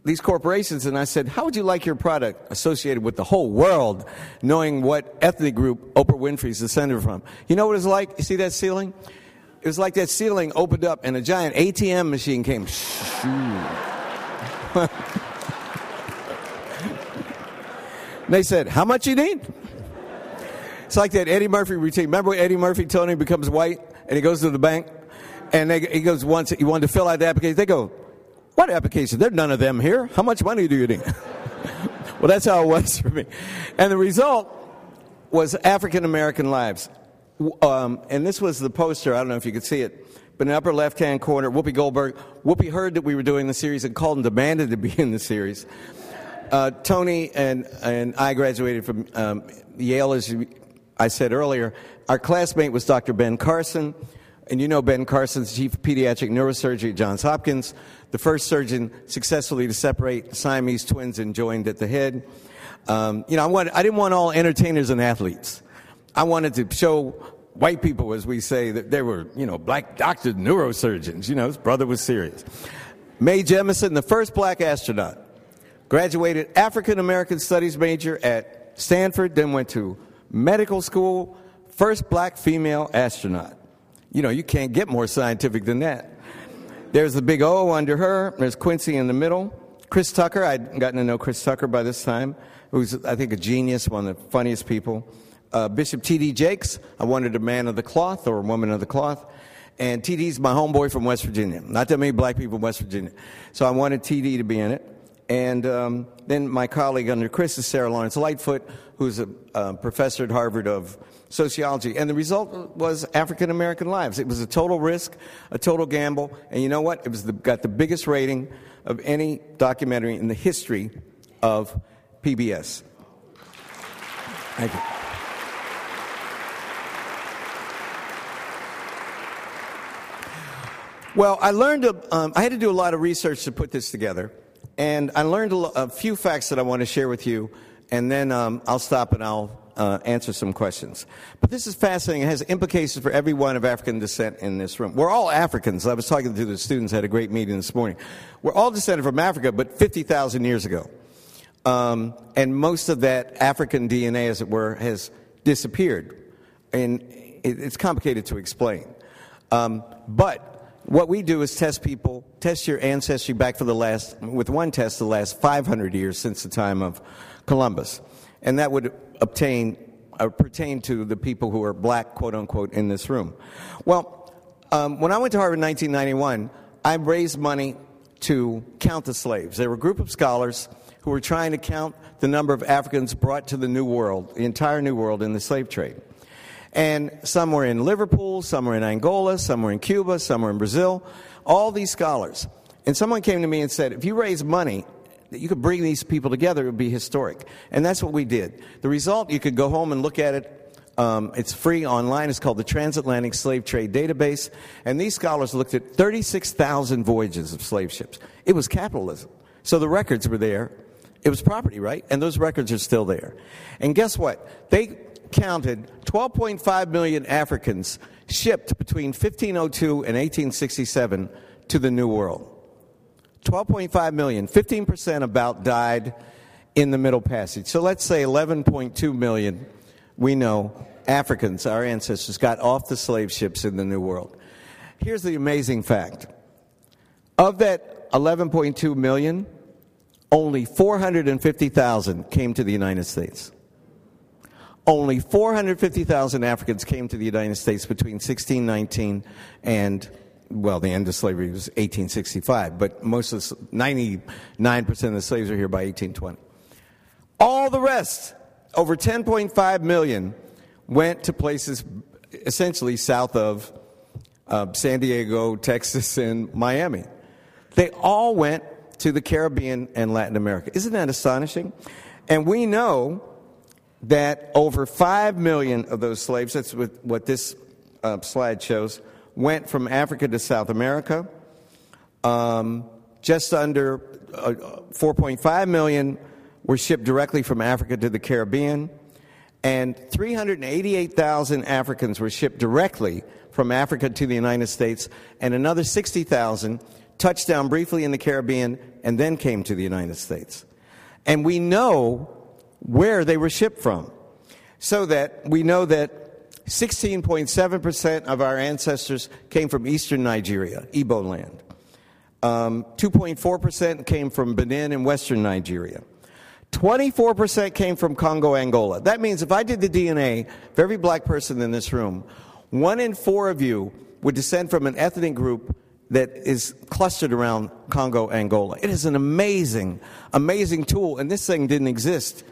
these corporations and I said, How would you like your product associated with the whole world, knowing what ethnic group Oprah Winfrey's descended from? You know what it's like? You see that ceiling? It was like that ceiling opened up and a giant ATM machine came. <laughs> <laughs> they said, How much you need? It's like that Eddie Murphy routine. Remember when Eddie Murphy, Tony becomes white and he goes to the bank and they, he goes once, he wanted to fill out the application. They go, What application? There are none of them here. How much money do you need? <laughs> well, that's how it was <laughs> for me. And the result was African American lives. Um, and this was the poster. I don't know if you could see it. But in the upper left hand corner, Whoopi Goldberg. Whoopi heard that we were doing the series and called and demanded to be <laughs> in the series. Uh, Tony and, and I graduated from um, Yale, as I said earlier. Our classmate was Dr. Ben Carson. And you know Ben Carson's chief of pediatric neurosurgery at Johns Hopkins, the first surgeon successfully to separate Siamese twins and joined at the head. Um, you know, I, want, I didn't want all entertainers and athletes. I wanted to show white people, as we say, that they were, you know, black doctors, neurosurgeons. You know, his brother was serious. Mae Jemison, the first black astronaut, graduated African American Studies major at Stanford, then went to medical school, first black female astronaut. You know, you can't get more scientific than that. There's the big O under her. There's Quincy in the middle. Chris Tucker, I'd gotten to know Chris Tucker by this time, who's, I think, a genius, one of the funniest people uh, Bishop T.D. Jakes. I wanted a man of the cloth or a woman of the cloth. And T.D.'s my homeboy from West Virginia. Not that many black people in West Virginia. So I wanted T.D. to be in it. And um, then my colleague under Chris is Sara Lawrence Lightfoot, who's a professor at Harvard of sociology. And the result was African American lives. It was a total risk, a total gamble. And you know what? It was the, got the biggest rating of any documentary in the history of PBS. Thank you. Well, I learned, um, I had to do a lot of research to put this together. And I learned a, few facts that I want to share with you. And then um, I'll stop and I'll uh, answer some questions. But this is fascinating. It has implications for everyone of African descent in this room. We're all Africans. I was talking to the students, had a great meeting this morning. We're all descended from Africa, but 50,000 years ago. Um, and most of that African DNA, as it were, has disappeared. And it, it's complicated to explain. Um, but what we do is test people, test your ancestry back for the last, with one test, the last 500 years since the time of Columbus. And that would obtain, uh, pertain to the people who are black, quote unquote, in this room. Well, um, when I went to Harvard in 1991, I raised money to count the slaves. There were a group of scholars who were trying to count the number of Africans brought to the New World, the entire New World, in the slave trade. And some were in Liverpool, some were in Angola, some were in Cuba, some were in Brazil, all these scholars. And someone came to me and said, if you raise money, you could bring these people together, it would be historic. And that's what we did. The result, you could go home and look at it. Um, it's free online. It's called the Transatlantic Slave Trade Database. And these scholars looked at 36,000 voyages of slave ships. It was capitalism. So the records were there. It was property, right? And those records are still there. And guess what? They counted 12.5 million Africans shipped between 1502 and 1867 to the New World. 12.5 million, 15% about died in the Middle Passage. So let's say 11.2 million, we know, Africans, our ancestors, got off the slave ships in the New World. Here's the amazing fact of that 11.2 million, only 450,000 came to the United States only 450,000 Africans came to the United States between 1619 and, well, the end of slavery was 1865, but most of the, 99% of the slaves are here by 1820. All the rest, over 10.5 million, went to places essentially south of uh, San Diego, Texas, and Miami. They all went to the Caribbean and Latin America. Isn't that astonishing? And we know that over 5 million of those slaves, that's what this uh, slide shows, went from Africa to South America. Um, just under uh, 4.5 million were shipped directly from Africa to the Caribbean. And 388,000 Africans were shipped directly from Africa to the United States, and another 60,000 touched down briefly in the Caribbean and then came to the United States. And we know where they were shipped from. So that we know that 16.7% of our ancestors came from eastern Nigeria, Igbo land. Um, 2.4% came from Benin and western Nigeria. 24% came from Congo, Angola. That means if I did the DNA of every black person in this room, one in four of you would descend from an ethnic group that is clustered around Congo, Angola. It is an amazing, amazing tool, and this thing didn't exist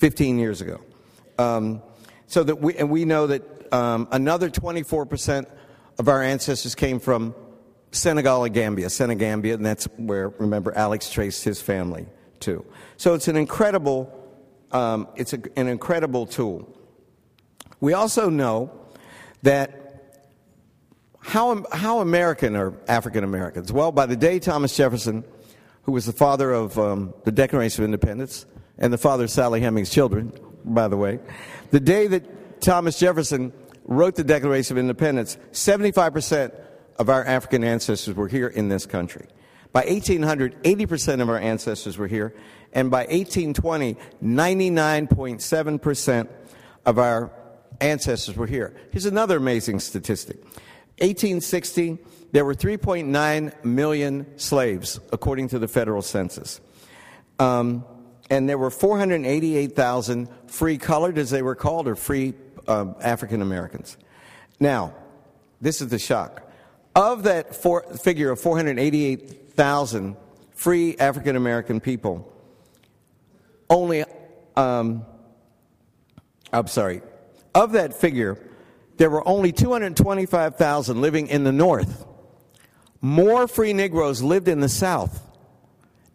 15 years ago. Um, so that we, and we know that um, another 24% of our ancestors came from Senegal and Gambia, Senegambia, and that's where, remember, Alex traced his family to. So it's an incredible, um, it's a, an incredible tool. We also know that how, how American are African Americans? Well, by the day Thomas Jefferson, who was the father of um, the Declaration of Independence, and the father of Sally Hemings' children, by the way. The day that Thomas Jefferson wrote the Declaration of Independence, 75% of our African ancestors were here in this country. By 1800, 80% of our ancestors were here, and by 1820, 99.7% of our ancestors were here. Here's another amazing statistic. 1860, there were 3.9 million slaves, according to the federal census. Um, and there were 488,000 free colored, as they were called, or free um, African Americans. Now, this is the shock. Of that four, figure of 488,000 free African American people, only, um, I'm sorry, of that figure, there were only 225,000 living in the North. More free Negroes lived in the South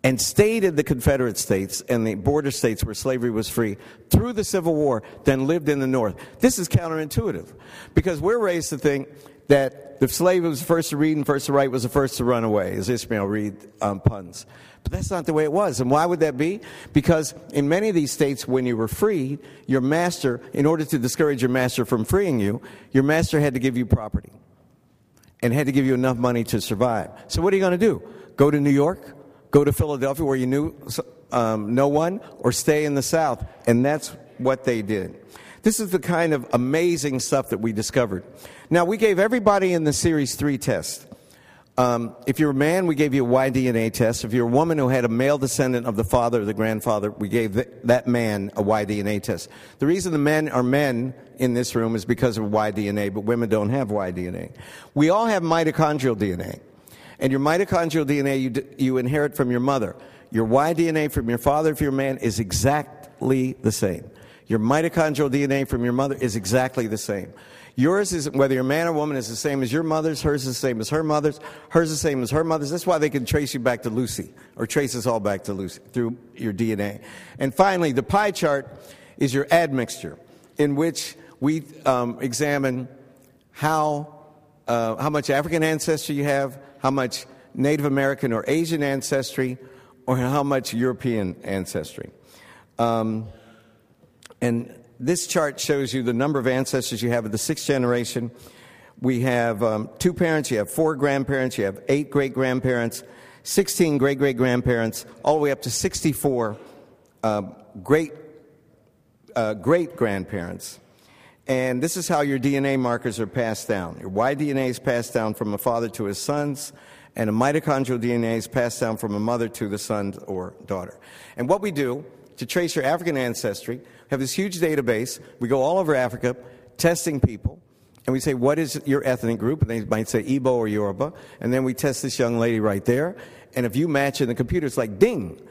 and stayed in the Confederate states and the border states where slavery was free through the Civil War than lived in the North. This is counterintuitive because we're raised to think that the slave was the first to read and first to write was the first to run away, as Ishmael Reed um, puns. But that's not the way it was. And why would that be? Because in many of these states, when you were free, your master, in order to discourage your master from freeing you, your master had to give you property and had to give you enough money to survive. So what are you going to do? Go to New York? Go to Philadelphia where you knew um, no one? Or stay in the South? And that's what they did. This is the kind of amazing stuff that we discovered. Now, we gave everybody in the series three tests. Um, if you're a man, we gave you a Y DNA test. If you're a woman who had a male descendant of the father or the grandfather, we gave th- that man a Y DNA test. The reason the men are men in this room is because of Y DNA, but women don't have Y DNA. We all have mitochondrial DNA. And your mitochondrial DNA you, d- you inherit from your mother. Your Y DNA from your father, if you're a man, is exactly the same. Your mitochondrial DNA from your mother is exactly the same. Yours is, whether you're a man or woman, is the same as your mother's, hers is the same as her mother's, hers is the same as her mother's. That's why they can trace you back to Lucy, or trace us all back to Lucy through your DNA. And finally, the pie chart is your admixture, in which we um, examine how, uh, how much African ancestry you have, how much Native American or Asian ancestry, or how much European ancestry. Um, and this chart shows you the number of ancestors you have of the sixth generation. We have um, two parents, you have four grandparents, you have eight great grandparents, 16 great great grandparents, all the way up to 64 uh, great uh, great grandparents. And this is how your DNA markers are passed down. Your Y DNA is passed down from a father to his sons, and a mitochondrial DNA is passed down from a mother to the son or daughter. And what we do to trace your African ancestry, we have this huge database. We go all over Africa testing people. And we say, what is your ethnic group? And they might say Igbo or Yoruba. And then we test this young lady right there. And if you match in the computer, it's like ding.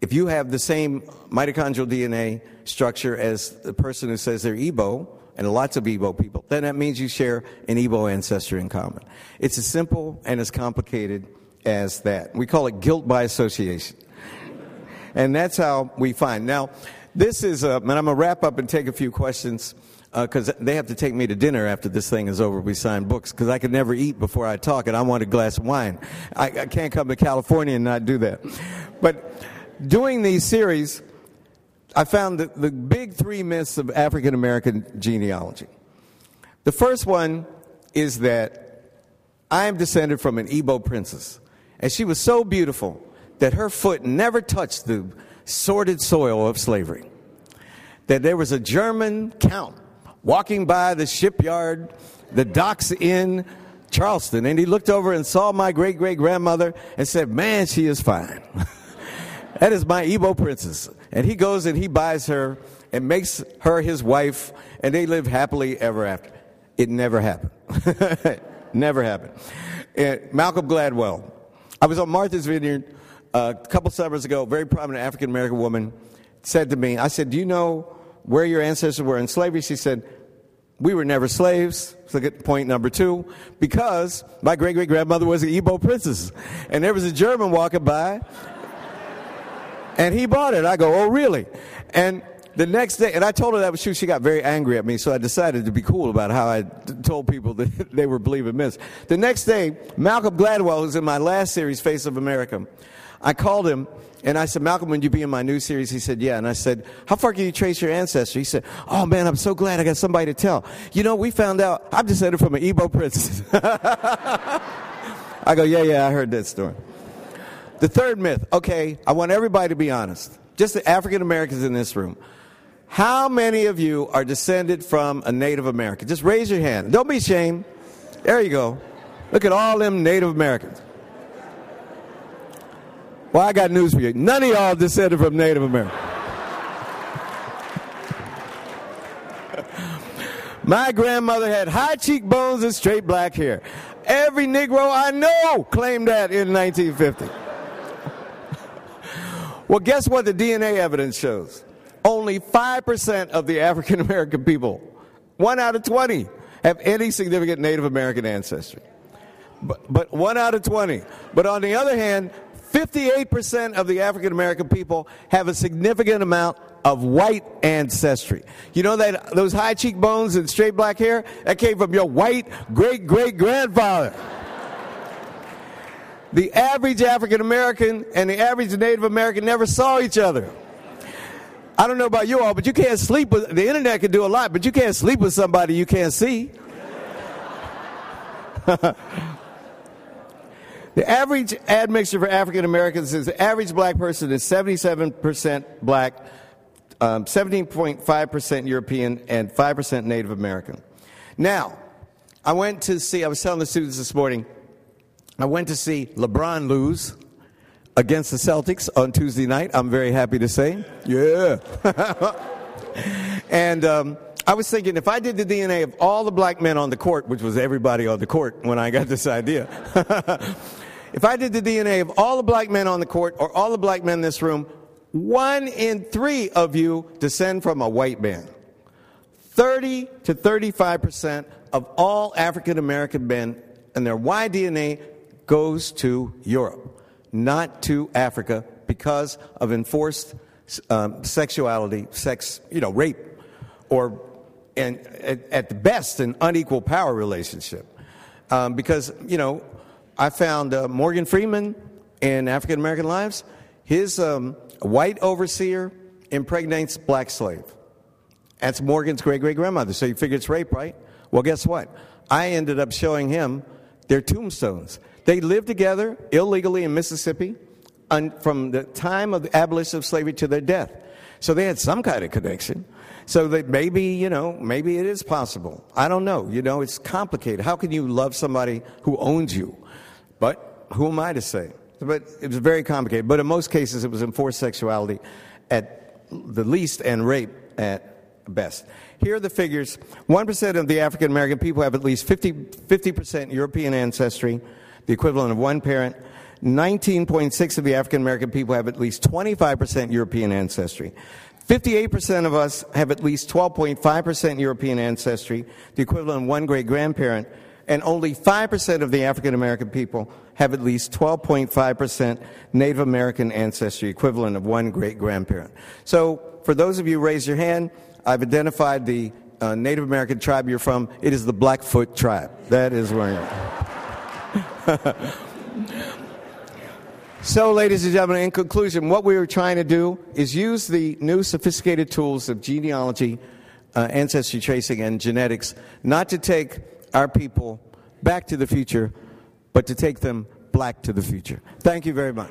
If you have the same mitochondrial DNA structure as the person who says they're Igbo, and lots of Igbo people, then that means you share an Igbo ancestry in common. It's as simple and as complicated as that. We call it guilt by association. And that's how we find. Now, this is, uh, and I'm going to wrap up and take a few questions because uh, they have to take me to dinner after this thing is over. We sign books because I could never eat before I talk, and I want a glass of wine. I, I can't come to California and not do that. But doing these series, I found the, the big three myths of African American genealogy. The first one is that I am descended from an Igbo princess, and she was so beautiful that her foot never touched the sordid soil of slavery. That there was a German count walking by the shipyard, the docks in Charleston, and he looked over and saw my great great grandmother and said, Man, she is fine. <laughs> that is my Igbo princess. And he goes and he buys her and makes her his wife, and they live happily ever after. It never happened. <laughs> never happened. And Malcolm Gladwell. I was on Martha's Vineyard uh, a couple summers ago, a very prominent African American woman said to me, I said, Do you know where your ancestors were in slavery? She said, We were never slaves. So get point number two, because my great great grandmother was an Igbo princess. And there was a German walking by, and he bought it. I go, Oh, really? And the next day, and I told her that was true. She got very angry at me, so I decided to be cool about how I told people that <laughs> they were believing myths. The next day, Malcolm Gladwell, who's in my last series, Face of America, I called him and I said, Malcolm, would you be in my new series? He said, Yeah. And I said, How far can you trace your ancestry? He said, Oh man, I'm so glad I got somebody to tell. You know, we found out I'm descended from an Igbo prince. <laughs> I go, Yeah, yeah, I heard that story. The third myth, okay, I want everybody to be honest. Just the African Americans in this room. How many of you are descended from a Native American? Just raise your hand. Don't be ashamed. There you go. Look at all them Native Americans. Well, I got news for you. None of y'all descended from Native Americans. <laughs> My grandmother had high cheekbones and straight black hair. Every Negro I know claimed that in 1950. Well, guess what the DNA evidence shows? Only 5% of the African American people, one out of 20, have any significant Native American ancestry. But, but one out of 20. But on the other hand, 58% of the African American people have a significant amount of white ancestry. You know that those high cheekbones and straight black hair? That came from your white great great grandfather. The average African American and the average Native American never saw each other. I don't know about you all, but you can't sleep with the internet can do a lot, but you can't sleep with somebody you can't see. <laughs> the average admixture for African Americans is the average black person is 77% black, um, 17.5% European, and 5% Native American. Now, I went to see, I was telling the students this morning, I went to see LeBron lose against the Celtics on Tuesday night. I'm very happy to say. Yeah. <laughs> and um, I was thinking if I did the DNA of all the black men on the court, which was everybody on the court when I got this idea, <laughs> if I did the DNA of all the black men on the court or all the black men in this room, one in three of you descend from a white man. 30 to 35 percent of all African American men and their Y DNA goes to Europe not to Africa because of enforced um, sexuality, sex, you know, rape, or and at, at the best an unequal power relationship. Um, because you know, I found uh, Morgan Freeman in African American Lives. His um, white overseer impregnates black slave. That's Morgan's great great grandmother. So you figure it's rape, right? Well, guess what? I ended up showing him their tombstones. They lived together illegally in Mississippi from the time of the abolition of slavery to their death. So they had some kind of connection. So that maybe, you know, maybe it is possible. I don't know. You know, it's complicated. How can you love somebody who owns you? But who am I to say? But it was very complicated. But in most cases, it was enforced sexuality at the least and rape at best. Here are the figures 1% of the African American people have at least 50, 50% European ancestry the equivalent of one parent. 19.6 of the African American people have at least 25% European ancestry. 58% of us have at least 12.5% European ancestry, the equivalent of one great grandparent, and only 5% of the African American people have at least 12.5% Native American ancestry, equivalent of one great grandparent. So, for those of you who raise your hand, I've identified the uh, Native American tribe you're from. It is the Blackfoot tribe. That is where you're. So, ladies and gentlemen, in conclusion, what we were trying to do is use the new sophisticated tools of genealogy, uh, ancestry tracing, and genetics not to take our people back to the future, but to take them black to the future. Thank you very much.